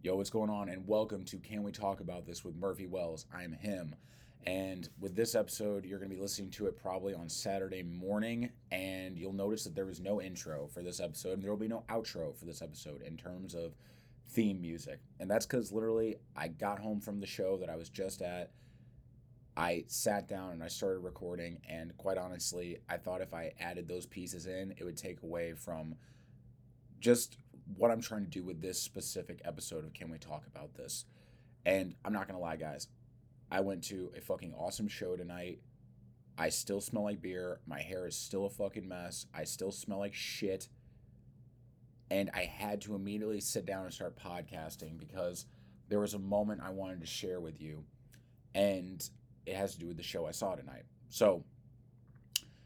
Yo, what's going on? And welcome to Can We Talk About This with Murphy Wells. I'm him. And with this episode, you're going to be listening to it probably on Saturday morning. And you'll notice that there was no intro for this episode, and there will be no outro for this episode in terms of theme music. And that's because literally I got home from the show that I was just at. I sat down and I started recording. And quite honestly, I thought if I added those pieces in, it would take away from just what I'm trying to do with this specific episode of Can We Talk About This? And I'm not gonna lie, guys. I went to a fucking awesome show tonight. I still smell like beer. My hair is still a fucking mess. I still smell like shit. And I had to immediately sit down and start podcasting because there was a moment I wanted to share with you. And it has to do with the show I saw tonight. So,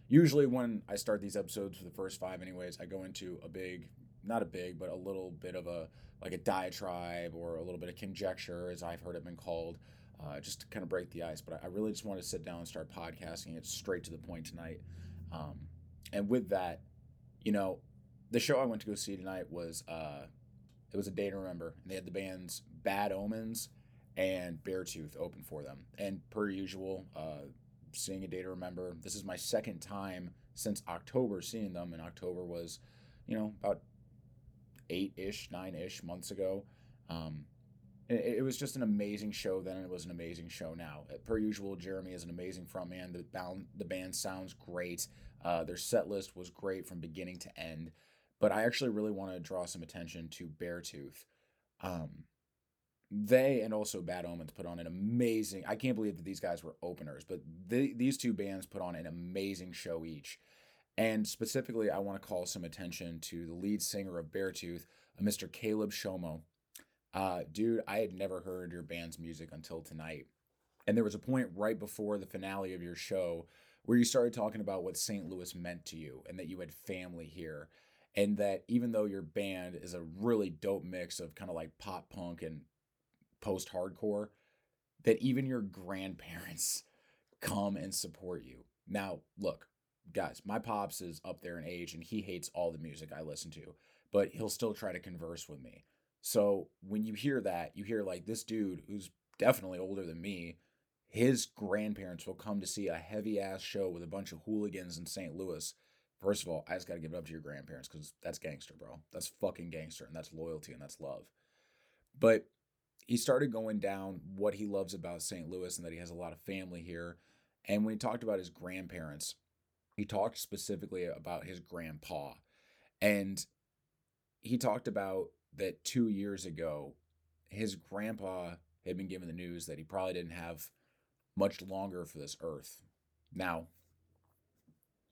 usually when I start these episodes for the first five, anyways, I go into a big not a big, but a little bit of a like a diatribe or a little bit of conjecture, as I've heard it been called, uh, just to kind of break the ice. But I, really just want to sit down and start podcasting it straight to the point tonight. Um, and with that, you know, the show I went to go see tonight was uh, it was a day to remember, and they had the bands Bad Omens and Beartooth open for them. And per usual, uh, seeing a day to remember. This is my second time since October seeing them, and October was, you know, about eight ish, nine ish months ago. Um, it, it, was just an amazing show then, and it was an amazing show now. Uh, per usual, Jeremy is an amazing frontman. The band, the band sounds great. Uh, their set list was great from beginning to end. But I actually really want to draw some attention to Beartooth. Um, they and also Bad Omens put on an amazing. I can't believe that these guys were openers, but these two bands put on an amazing show each. And specifically, I want to call some attention to the lead singer of Beartooth, uh, Mr. Caleb Shomo. Uh, dude, I had never heard your band's music until tonight. And there was a point right before the finale of your show where you started talking about what St. Louis meant to you and that you had family here. And that even though your band is a really dope mix of kind of like pop punk and post hardcore, that even your grandparents come and support you. Now, look, guys, my pops is up there in age and he hates all the music I listen to, but he'll still try to converse with me. So when you hear that, you hear like this dude who's definitely older than me, his grandparents will come to see a heavy ass show with a bunch of hooligans in St. Louis. First of all, I just got to give it up to your grandparents because that's gangster, bro. That's fucking gangster, and that's loyalty and that's love. But he started going down what he loves about St. Louis and that he has a lot of family here. And when he talked about his grandparents, he talked specifically about his grandpa. And he talked about that two years ago, his grandpa had been given the news that he probably didn't have much longer for this earth. Now,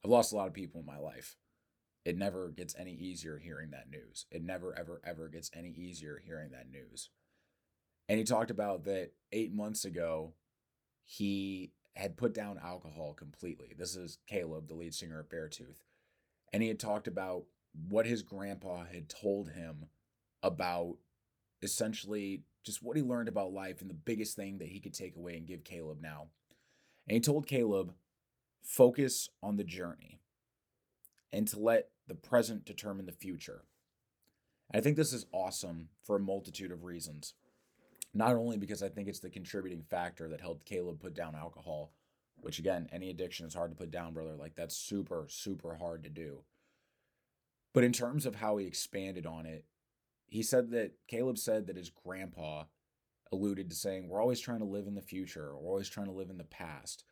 I've lost a lot of people in my life. It never gets any easier hearing that news. It never, ever, ever gets any easier hearing that news. And he talked about that eight months ago, he had put down alcohol completely. This is Caleb, the lead singer of Beartooth. And he had talked about what his grandpa had told him about essentially just what he learned about life and the biggest thing that he could take away and give Caleb now. And he told Caleb, focus on the journey and to let the present determine the future. And I think this is awesome for a multitude of reasons. Not only because I think it's the contributing factor that helped Caleb put down alcohol, which again, any addiction is hard to put down, brother. Like that's super, super hard to do. But in terms of how he expanded on it, he said that Caleb said that his grandpa alluded to saying, We're always trying to live in the future. We're always trying to live in the past.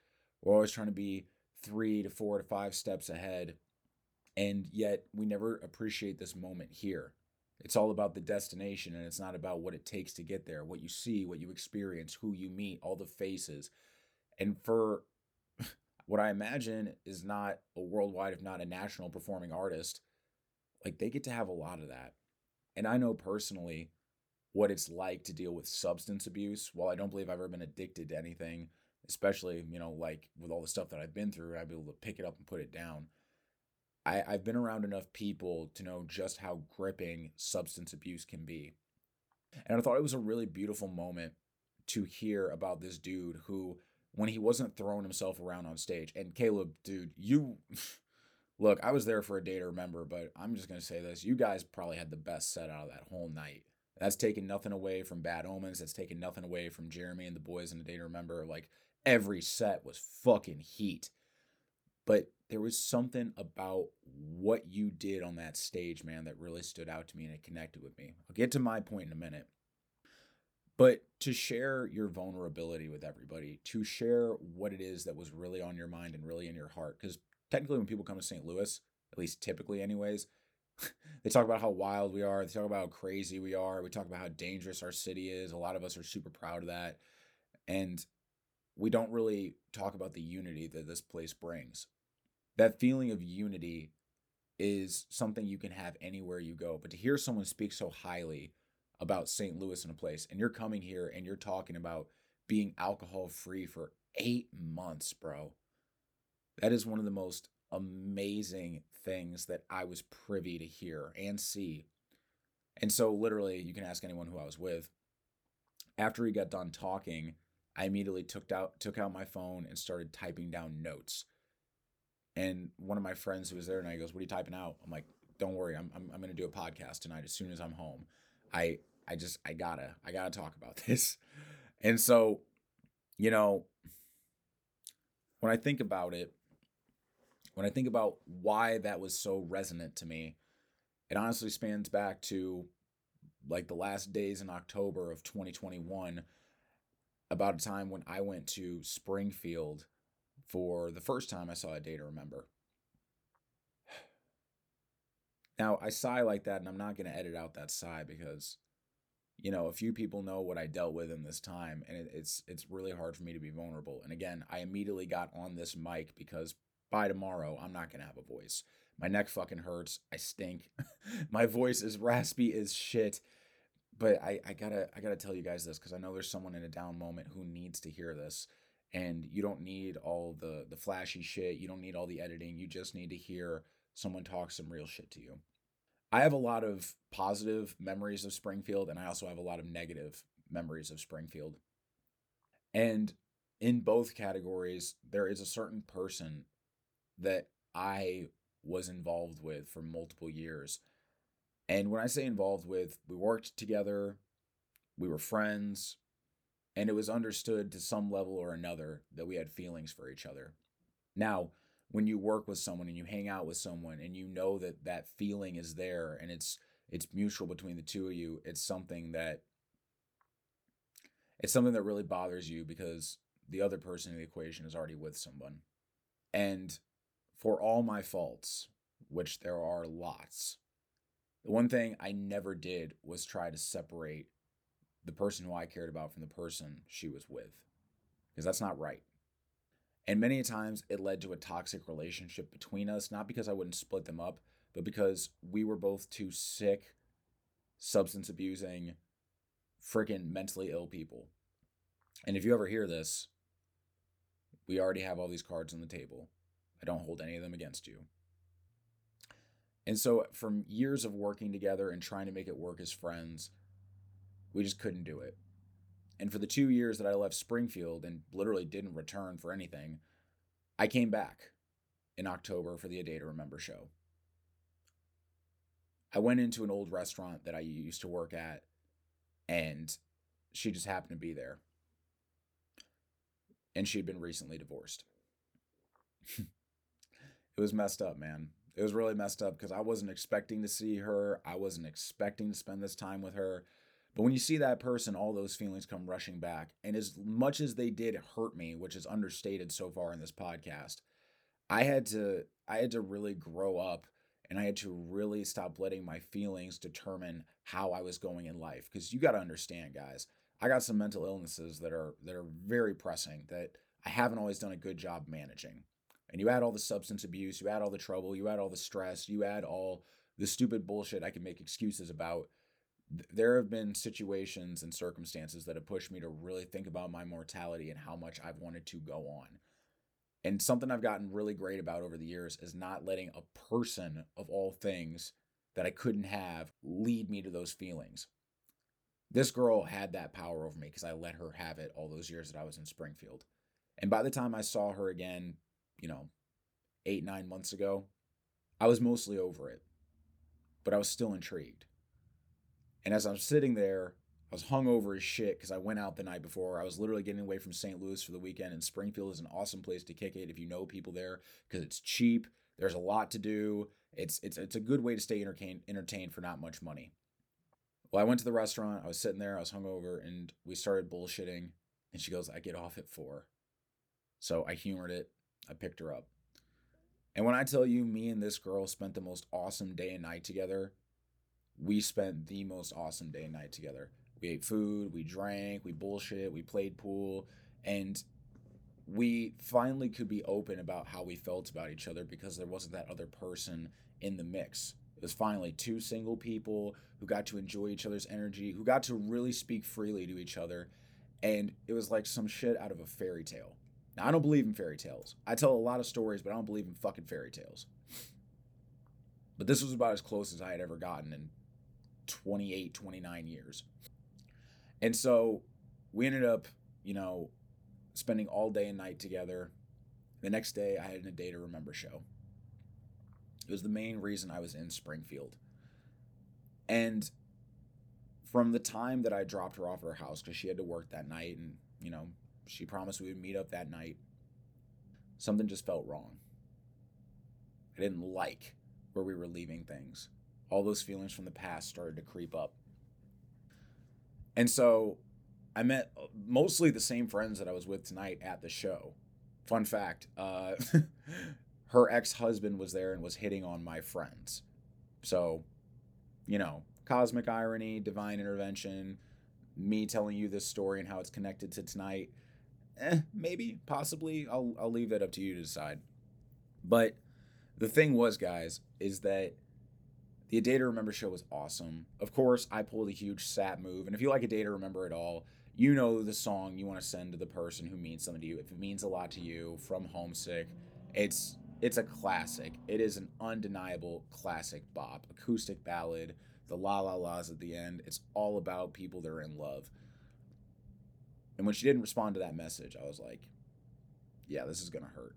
We're always trying to be three to four to five steps ahead. And yet we never appreciate this moment here. It's all about the destination and it's not about what it takes to get there, what you see, what you experience, who you meet, all the faces. And for what I imagine is not a worldwide, if not a national performing artist, like they get to have a lot of that. And I know personally what it's like to deal with substance abuse. While I don't believe I've ever been addicted to anything, especially, you know, like with all the stuff that I've been through, I'd be able to pick it up and put it down. I, I've been around enough people to know just how gripping substance abuse can be. And I thought it was a really beautiful moment to hear about this dude who, when he wasn't throwing himself around on stage, and Caleb, dude, you look, I was there for a day to remember, but I'm just going to say this. You guys probably had the best set out of that whole night. That's taken nothing away from Bad Omens. That's taken nothing away from Jeremy and the boys in A Day to Remember. Like every set was fucking heat. But there was something about what you did on that stage, man, that really stood out to me and it connected with me. I'll get to my point in a minute. But to share your vulnerability with everybody, to share what it is that was really on your mind and really in your heart. Because technically, when people come to St. Louis, at least typically, anyways, they talk about how wild we are. They talk about how crazy we are. We talk about how dangerous our city is. A lot of us are super proud of that. And we don't really talk about the unity that this place brings. That feeling of unity is something you can have anywhere you go. But to hear someone speak so highly about St. Louis in a place, and you're coming here and you're talking about being alcohol free for eight months, bro, that is one of the most amazing things that I was privy to hear and see. And so, literally, you can ask anyone who I was with. After he got done talking, I immediately took out took out my phone and started typing down notes. And one of my friends who was there and I goes, "What are you typing out?" I'm like, "Don't worry, I'm I'm, I'm going to do a podcast tonight as soon as I'm home." I I just I gotta I gotta talk about this. And so, you know, when I think about it, when I think about why that was so resonant to me, it honestly spans back to like the last days in October of 2021, about a time when I went to Springfield for the first time I saw a day to remember. Now, I sigh like that, and I'm not going to edit out that sigh because, you know, a few people know what I dealt with in this time, and it, it's it's really hard for me to be vulnerable. And again, I immediately got on this mic because by tomorrow, I'm not going to have a voice. My neck fucking hurts. I stink. My voice is raspy as shit. But I, I gotta I gotta tell you guys this because I know there's someone in a down moment who needs to hear this. And you don't need all the the flashy shit. You don't need all the editing. You just need to hear someone talk some real shit to you. I have a lot of positive memories of Springfield, and I also have a lot of negative memories of Springfield. And in both categories, there is a certain person that I was involved with for multiple years. And when I say involved with, we worked together, we were friends, and it was understood to some level or another that we had feelings for each other. Now, when you work with someone and you hang out with someone and you know that that feeling is there and it's it's mutual between the two of you, it's something that it's something that really bothers you because the other person in the equation is already with someone. And for all my faults, which there are lots, the one thing I never did was try to separate the person who I cared about from the person she was with, because that's not right. And many times it led to a toxic relationship between us, not because I wouldn't split them up, but because we were both too sick, substance abusing, freaking mentally ill people. And if you ever hear this, we already have all these cards on the table. I don't hold any of them against you. And so, from years of working together and trying to make it work as friends, we just couldn't do it. And for the two years that I left Springfield and literally didn't return for anything, I came back in October for the A Day to Remember show. I went into an old restaurant that I used to work at, and she just happened to be there. And she'd been recently divorced. it was messed up, man. It was really messed up because I wasn't expecting to see her. I wasn't expecting to spend this time with her. But when you see that person, all those feelings come rushing back. And as much as they did hurt me, which is understated so far in this podcast, I had to I had to really grow up and I had to really stop letting my feelings determine how I was going in life because you got to understand guys I got some mental illnesses that are that are very pressing that I haven't always done a good job managing and you add all the substance abuse, you add all the trouble, you add all the stress, you add all the stupid bullshit I can make excuses about. There have been situations and circumstances that have pushed me to really think about my mortality and how much I've wanted to go on. And something I've gotten really great about over the years is not letting a person of all things that I couldn't have lead me to those feelings. This girl had that power over me because I let her have it all those years that I was in Springfield. And by the time I saw her again you know, eight, nine months ago, I was mostly over it, but I was still intrigued. And as I'm sitting there, I was hungover as shit because I went out the night before. I was literally getting away from St. Louis for the weekend, and Springfield is an awesome place to kick it if you know people there because it's cheap. There's a lot to do. It's it's it's a good way to stay entertained entertained for not much money. Well, I went to the restaurant. I was sitting there. I was hungover, and we started bullshitting. And she goes, "I get off at four. So I humored it. I picked her up. And when I tell you, me and this girl spent the most awesome day and night together, we spent the most awesome day and night together. We ate food, we drank, we bullshit, we played pool, and we finally could be open about how we felt about each other because there wasn't that other person in the mix. It was finally two single people who got to enjoy each other's energy, who got to really speak freely to each other. And it was like some shit out of a fairy tale. Now, I don't believe in fairy tales. I tell a lot of stories, but I don't believe in fucking fairy tales. But this was about as close as I had ever gotten in 28, 29 years. And so we ended up, you know, spending all day and night together. The next day, I had a day to remember show. It was the main reason I was in Springfield. And from the time that I dropped her off at her house, because she had to work that night, and, you know, she promised we would meet up that night, something just felt wrong. I didn't like where we were leaving things. All those feelings from the past started to creep up. And so I met mostly the same friends that I was with tonight at the show. Fun fact uh, her ex husband was there and was hitting on my friends. So, you know, cosmic irony, divine intervention, me telling you this story and how it's connected to tonight. Eh, maybe, possibly. I'll, I'll leave that up to you to decide. But the thing was, guys, is that the A Day to Remember show was awesome. Of course, I pulled a huge sap move. And if you like A Day to Remember at all, you know the song you want to send to the person who means something to you. If it means a lot to you from Homesick, it's it's a classic. It is an undeniable classic bop. Acoustic ballad, the la la la's at the end. It's all about people that are in love. And when she didn't respond to that message, I was like, yeah, this is going to hurt.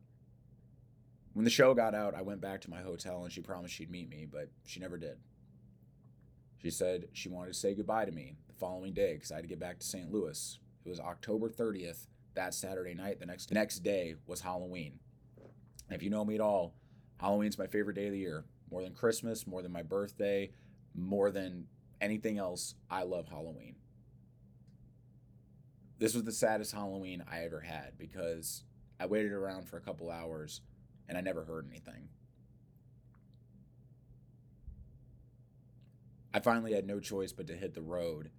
When the show got out, I went back to my hotel and she promised she'd meet me, but she never did. She said she wanted to say goodbye to me the following day because I had to get back to St. Louis. It was October 30th, that Saturday night. The next next day was Halloween. If you know me at all, Halloween's my favorite day of the year. More than Christmas, more than my birthday, more than anything else, I love Halloween. This was the saddest Halloween I ever had because I waited around for a couple hours and I never heard anything. I finally had no choice but to hit the road,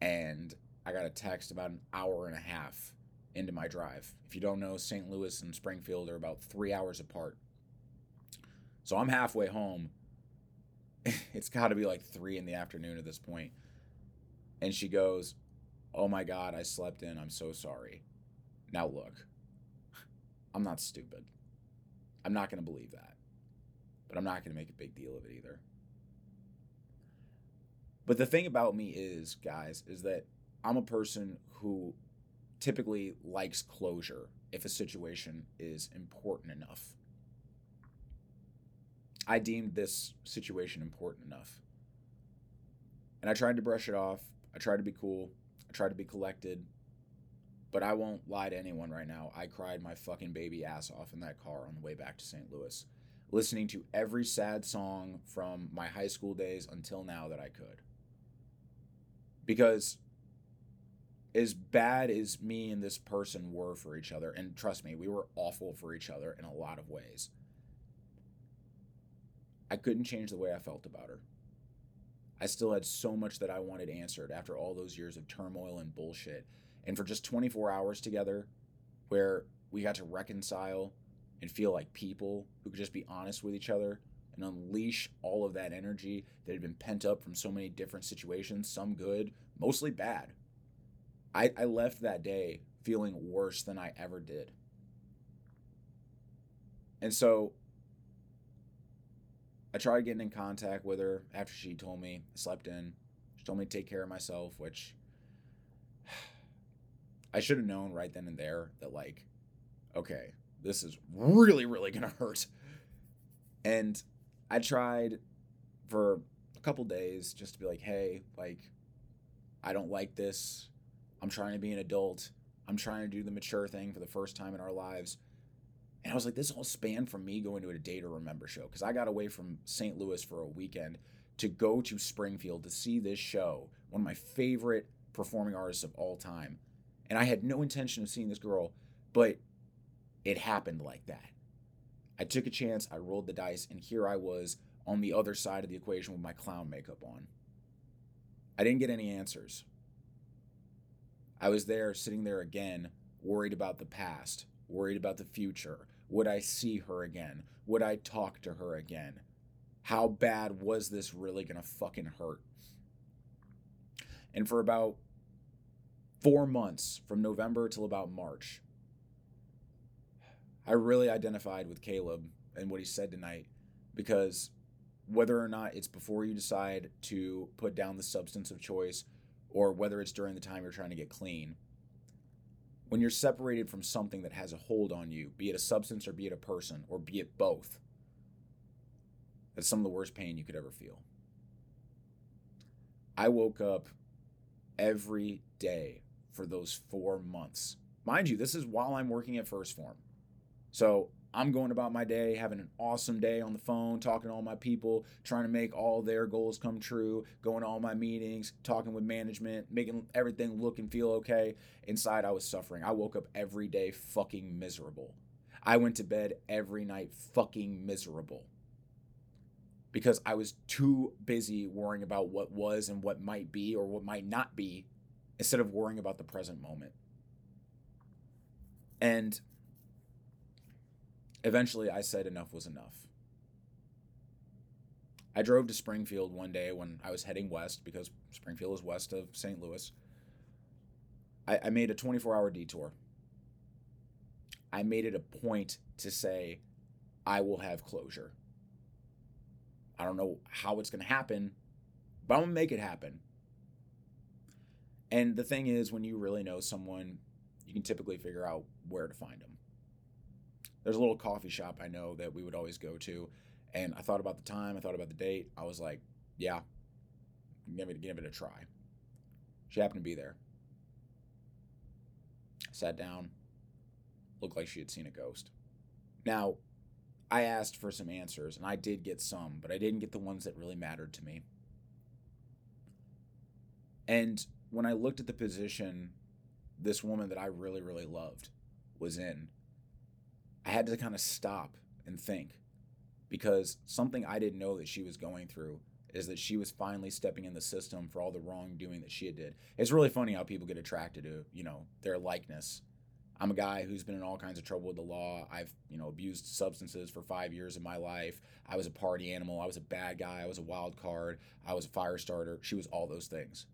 and I got a text about an hour and a half into my drive. If you don't know, St. Louis and Springfield are about three hours apart. So I'm halfway home. it's got to be like three in the afternoon at this point. And she goes, Oh my God, I slept in. I'm so sorry. Now look, I'm not stupid. I'm not going to believe that. But I'm not going to make a big deal of it either. But the thing about me is, guys, is that I'm a person who typically likes closure if a situation is important enough. I deemed this situation important enough. And I tried to brush it off. I tried to be cool. I tried to be collected. But I won't lie to anyone right now. I cried my fucking baby ass off in that car on the way back to St. Louis, listening to every sad song from my high school days until now that I could. Because as bad as me and this person were for each other, and trust me, we were awful for each other in a lot of ways, I couldn't change the way I felt about her. I still had so much that I wanted answered after all those years of turmoil and bullshit. And for just 24 hours together, where we got to reconcile and feel like people who could just be honest with each other and unleash all of that energy that had been pent up from so many different situations, some good, mostly bad. I, I left that day feeling worse than I ever did. And so I tried getting in contact with her after she told me I slept in. She told me to take care of myself, which I should have known right then and there that, like, okay, this is really, really to hurt. And I tried for a couple days just to be like, hey, like, I don't like this. I'm trying to be an adult. I'm trying to do the mature thing for the first time in our lives. And I was like, this all spanned from me going to a Day to Remember show because I got away from St. Louis for a weekend to go to Springfield to see this show, one of my favorite performing artists of all time. And I had no intention of seeing this girl, but it happened like that. I took a chance, I rolled the dice, and here I was on the other side of the equation with my clown makeup on. I didn't get any answers. I was there, sitting there again, worried about the past, worried about the future. Would I see her again? Would I talk to her again? How bad was this really gonna fucking hurt? And for about four months, from November till about March, I really identified with Caleb and what he said tonight because whether or not it's before you decide to put down the substance of choice or whether it's during the time you're trying to get clean, when you're separated from something that has a hold on you, be it a substance or be it a person or be it both, that's some of the worst pain you could ever feel. I woke up every day for those four months. Mind you, this is while I'm working at 1st Form. So I'm going about my day, having an awesome day on the phone, talking to all my people, trying to make all their goals come true, going to all my meetings, talking with management, making everything look and feel okay. Inside, I was suffering. I woke up every day fucking miserable. I went to bed every night fucking miserable because I was too busy worrying about what was and what might be or what might not be instead of worrying about the present moment. And Eventually, I said enough was enough. I drove to Springfield one day when I was heading west because Springfield is west of St. Louis. I, I made a 24 hour detour. I made it a point to say, I will have closure. I don't know how it's going to happen, but I'm going to make it happen. And the thing is, when you really know someone, you can typically figure out where to find them there's a little coffee shop I know that we would always go to. And I thought about the time, I thought about the date. I was like, yeah, give it, give it a try. She happened to be there. Sat down, looked like she had seen a ghost. Now, I asked for some answers, and I did get some, but I didn't get the ones that really mattered to me. And when I looked at the position this woman that I really, really loved was in, I had to kind of stop and think because something I didn't know that she was going through is that she was finally stepping in the system for all the wrongdoing that she had did. It's really funny how people get attracted to, you know, their likeness. I'm a guy who's been in all kinds of trouble with the law. I've, you know, abused substances for 5 years of my life. I was a party animal, I was a bad guy, I was a wild card, I was a fire starter. She was all those things.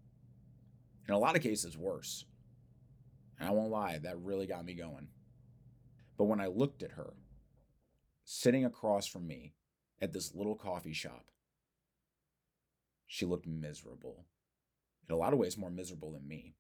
In a lot of cases worse. And I won't lie, that really got me going. But when I looked at her, sitting across from me at this little coffee shop, she looked miserable. In a lot of ways, more miserable than me.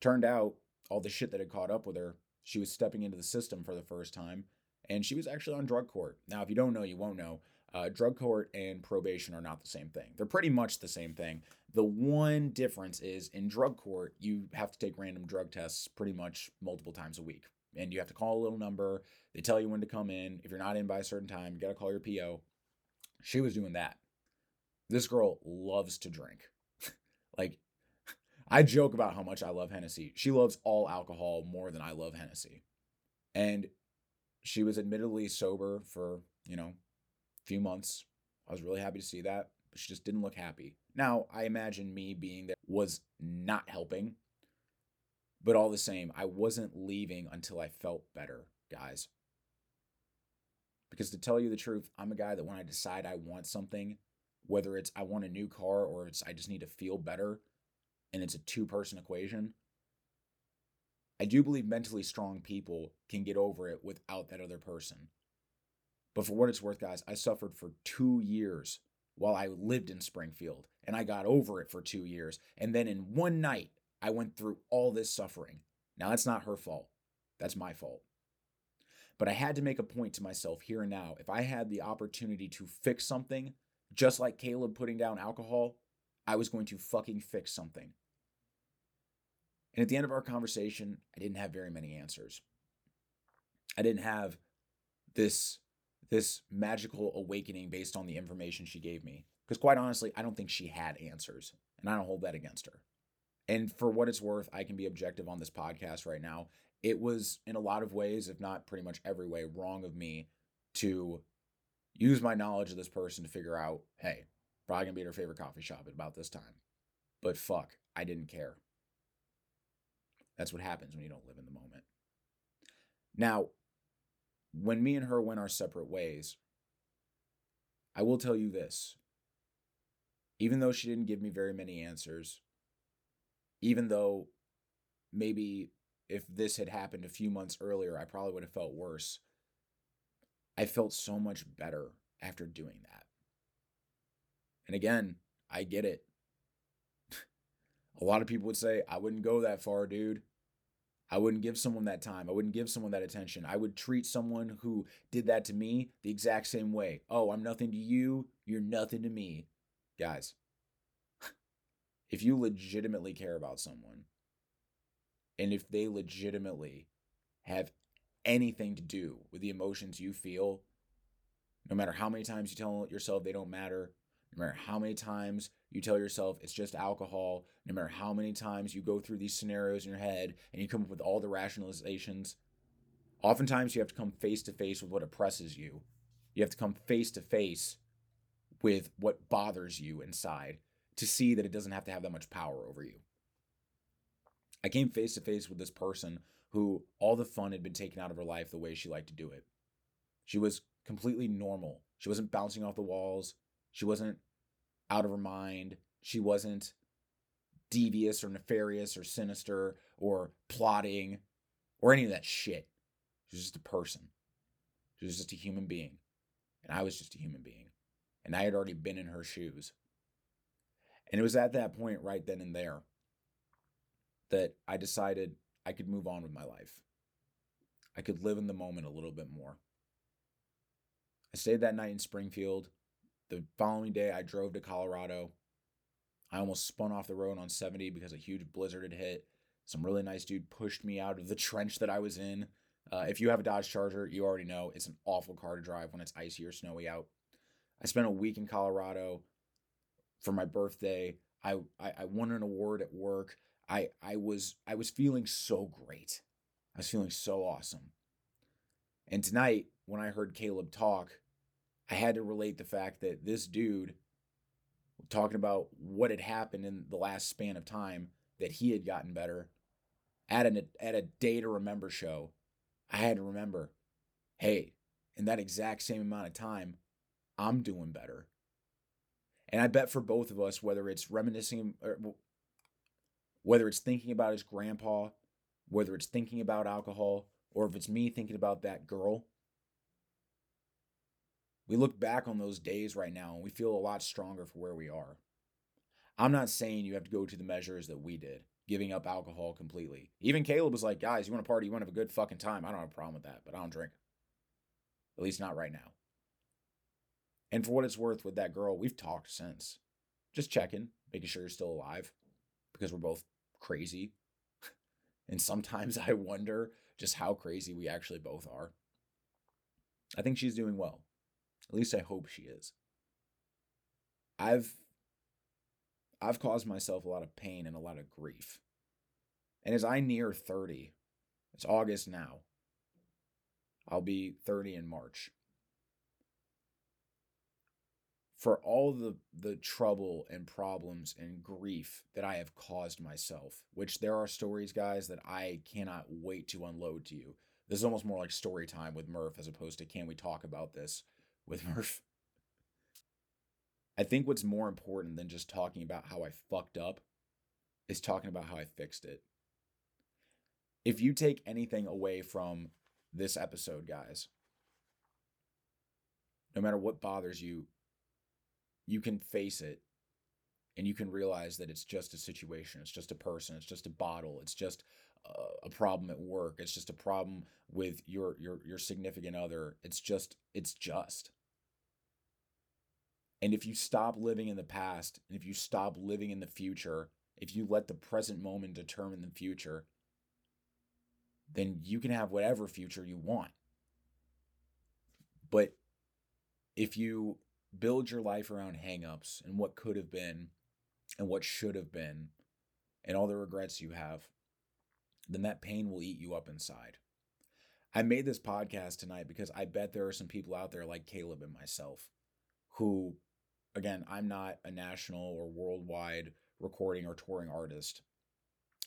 Turned out, all the shit that had caught up with her, she was stepping into the system for the first time, and she was actually on drug court. Now, if you don't know, you won't know. Uh, drug court and probation are not the same thing. They're pretty much the same thing. The one difference is in drug court, you have to take random drug tests pretty much multiple times a week and you have to call a little number. They tell you when to come in. If you're not in by a certain time, you got to call your PO. She was doing that. This girl loves to drink. like, I joke about how much I love Hennessy. She loves all alcohol more than I love Hennessy. And she was admittedly sober for, you know, a few months. I was really happy to see that, but she just didn't look happy. Now, I imagine me being there was not helping but all the same, I wasn't leaving until I felt better, guys. Because to tell you the truth, I'm a guy that when I decide I want something, whether it's I want a new car or it's I just need to feel better, and it's a two person equation, I do believe mentally strong people can get over it without that other person. But for what it's worth, guys, I suffered for two years while I lived in Springfield, and I got over it for two years. And then in one night, I went through all this suffering. Now, that's not her fault. That's my fault. But I had to make a point to myself here and now. If I had the opportunity to fix something, just like Caleb putting down alcohol, I was going to fucking fix something. And at the end of our conversation, I didn't have very many answers. I didn't have this this magical awakening based on the information she gave me. Because quite honestly, I don't think she had answers, and I don't hold that against her. And for what it's worth, I can be objective on this podcast right now. It was, in a lot of ways, if not pretty much every way, wrong of me to use my knowledge of this person to figure out, hey, probably gonna be at her favorite coffee shop at about this time. But fuck, I didn't care. That's what happens when you don't live in the moment. Now, when me and her went our separate ways, I will tell you this. Even though she didn't give me very many answers, even though maybe if this had happened a few months earlier, I probably would have felt worse. I felt so much better after doing that. And again, I get it. a lot of people would say, I wouldn't go that far, dude. I wouldn't give someone that time. I wouldn't give someone that attention. I would treat someone who did that to me the exact same way. Oh, I'm nothing to you. You're nothing to me. Guys, if you legitimately care about someone, and if they legitimately have anything to do with the emotions you feel, no matter how many times you tell yourself they don't matter, no matter how many times you tell yourself it's just alcohol, no matter how many times you go through these scenarios in your head and you come up with all the rationalizations, oftentimes you have to come face to face with what oppresses you. You have to come face to face with what bothers you inside to see that it doesn't have to have that much power over you. I came face to face with this person who all the fun had been taken out of her life the way she liked to do it. She was completely normal. She wasn't bouncing off the walls. She wasn't out of her mind. She wasn't devious or nefarious or sinister or plotting or any of that shit. She was just a person. She was just a human being. And I was just a human being. And I had already been in her shoes. And it was at that point, right then and there, that I decided I could move on with my life. I could live in the moment a little bit more. I stayed that night in Springfield. The following day, I drove to Colorado. I almost spun off the road on 70 because a huge blizzard had hit. Some really nice dude pushed me out of the trench that I was in. Uh, if you have a Dodge Charger, you already know it's an awful car to drive when it's icy or snowy out. I spent a week in Colorado for my birthday. I, I, I won an award at work. I I was I was feeling so great. I was feeling so awesome. And tonight, when I heard Caleb talk, I had to relate the fact that this dude talking about what had happened in the last span of time that he had gotten better at an at a day to remember show. I had to remember, hey, in that exact same amount of time, I'm doing better. And I bet for both of us, whether it's reminiscing, or er, whether it's thinking about his grandpa, whether it's thinking about alcohol, or if it's me thinking about that girl, we look back on those days right now and we feel a lot stronger for where we are. I'm not saying you have to go to the measures that we did, giving up alcohol completely. Even Caleb was like, guys, you want to party, you want to have a good fucking time. I don't have a problem with that, but I don't drink. At least not right now. And for what it's worth with that girl, we've talked since. Just checking, making sure you're still alive because we're both crazy. and sometimes I wonder just how crazy we actually both are. I think she's doing well. At least I hope she is. I've I've caused myself a lot of pain and a lot of grief. And as I near 30, it's August now. I'll be 30 in March for all the the trouble and problems and grief that I have caused myself, which there are stories, guys, that I cannot wait to unload to you. This is almost more like story time with Murph as opposed to can we talk about this with Murph. I think what's more important than just talking about how I fucked up is talking about how I fixed it. If you take anything away from this episode, guys, no matter what bothers you, you can face it and you can realize that it's just a situation it's just a person it's just a bottle it's just uh, a problem at work it's just a problem with your your your significant other it's just it's just And if you stop living in the past, and if you stop living in the future, if you let the present moment determine the future, then you can have whatever future you want. But if you build your life around hangups and what could have been and what should have been and all the regrets you have, then that pain will eat you up inside. I made this podcast tonight because I bet there are some people out there like Caleb and myself who, again, I'm not a national or worldwide recording or touring artist,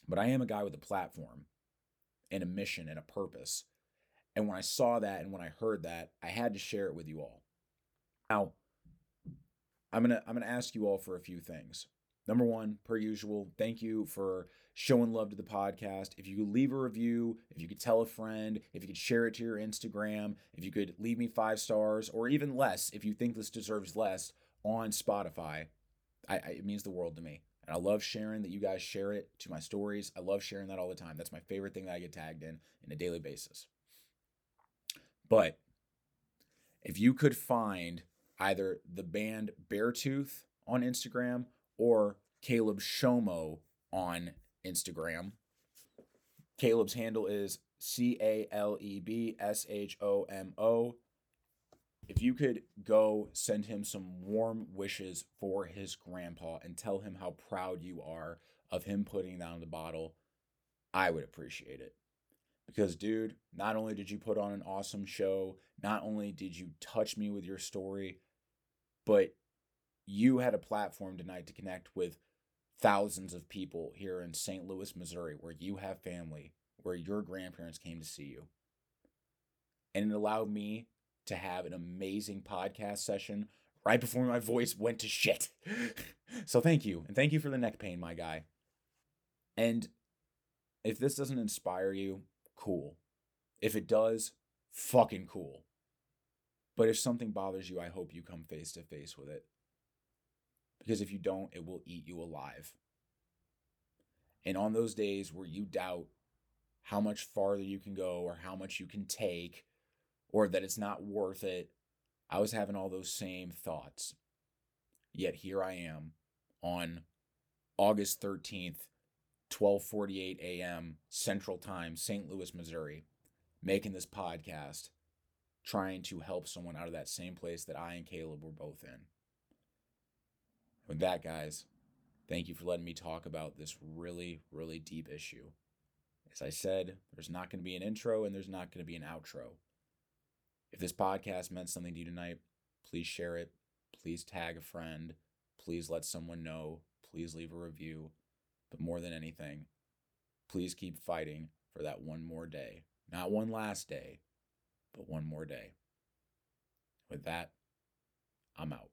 but I am a guy with a platform and a mission and a purpose. And when I saw that and when I heard that, I had to share it with you all. Now, I'm gonna I'm gonna ask you all for a few things. Number one, per usual, thank you for showing love to the podcast. If you could leave a review, if you could tell a friend, if you could share it to your Instagram, if you could leave me five stars or even less, if you think this deserves less on Spotify, I, I, it means the world to me. And I love sharing that you guys share it to my stories. I love sharing that all the time. That's my favorite thing that I get tagged in in a daily basis. But if you could find either the band Beartooth on Instagram or Caleb Shomo on Instagram. Caleb's handle is C A L E B S H O M O. If you could go send him some warm wishes for his grandpa and tell him how proud you are of him putting down the bottle, I would appreciate it. Because, dude, not only did you put on an awesome show, not only did you touch me with your story, but you had a platform tonight to connect with thousands of people here in St. Louis, Missouri, where you have family, where your grandparents came to see you. And it allowed me to have an amazing podcast session right before my voice went to shit. so thank you. And thank you for the neck pain, my guy. And if this doesn't inspire you, cool. If it does, fucking cool. But if something bothers you, I hope you come face to face with it. Because if you don't, it will eat you alive. And on those days where you doubt how much farther you can go or how much you can take or that it's not worth it, I was having all those same thoughts. Yet here I am on August 13th, 12:48 a.m. Central Time, St. Louis, Missouri, making this podcast trying to help someone out of that same place that I and Caleb were both in. With that, guys, thank you for letting me talk about this really, really deep issue. As I said, there's not going to be an intro and there's not going to be an outro. If this podcast meant something to you tonight, please share it. Please tag a friend. Please let someone know. Please leave a review. But more than anything, please keep fighting for that one more day. Not one last day, but one more day. With that, I'm out.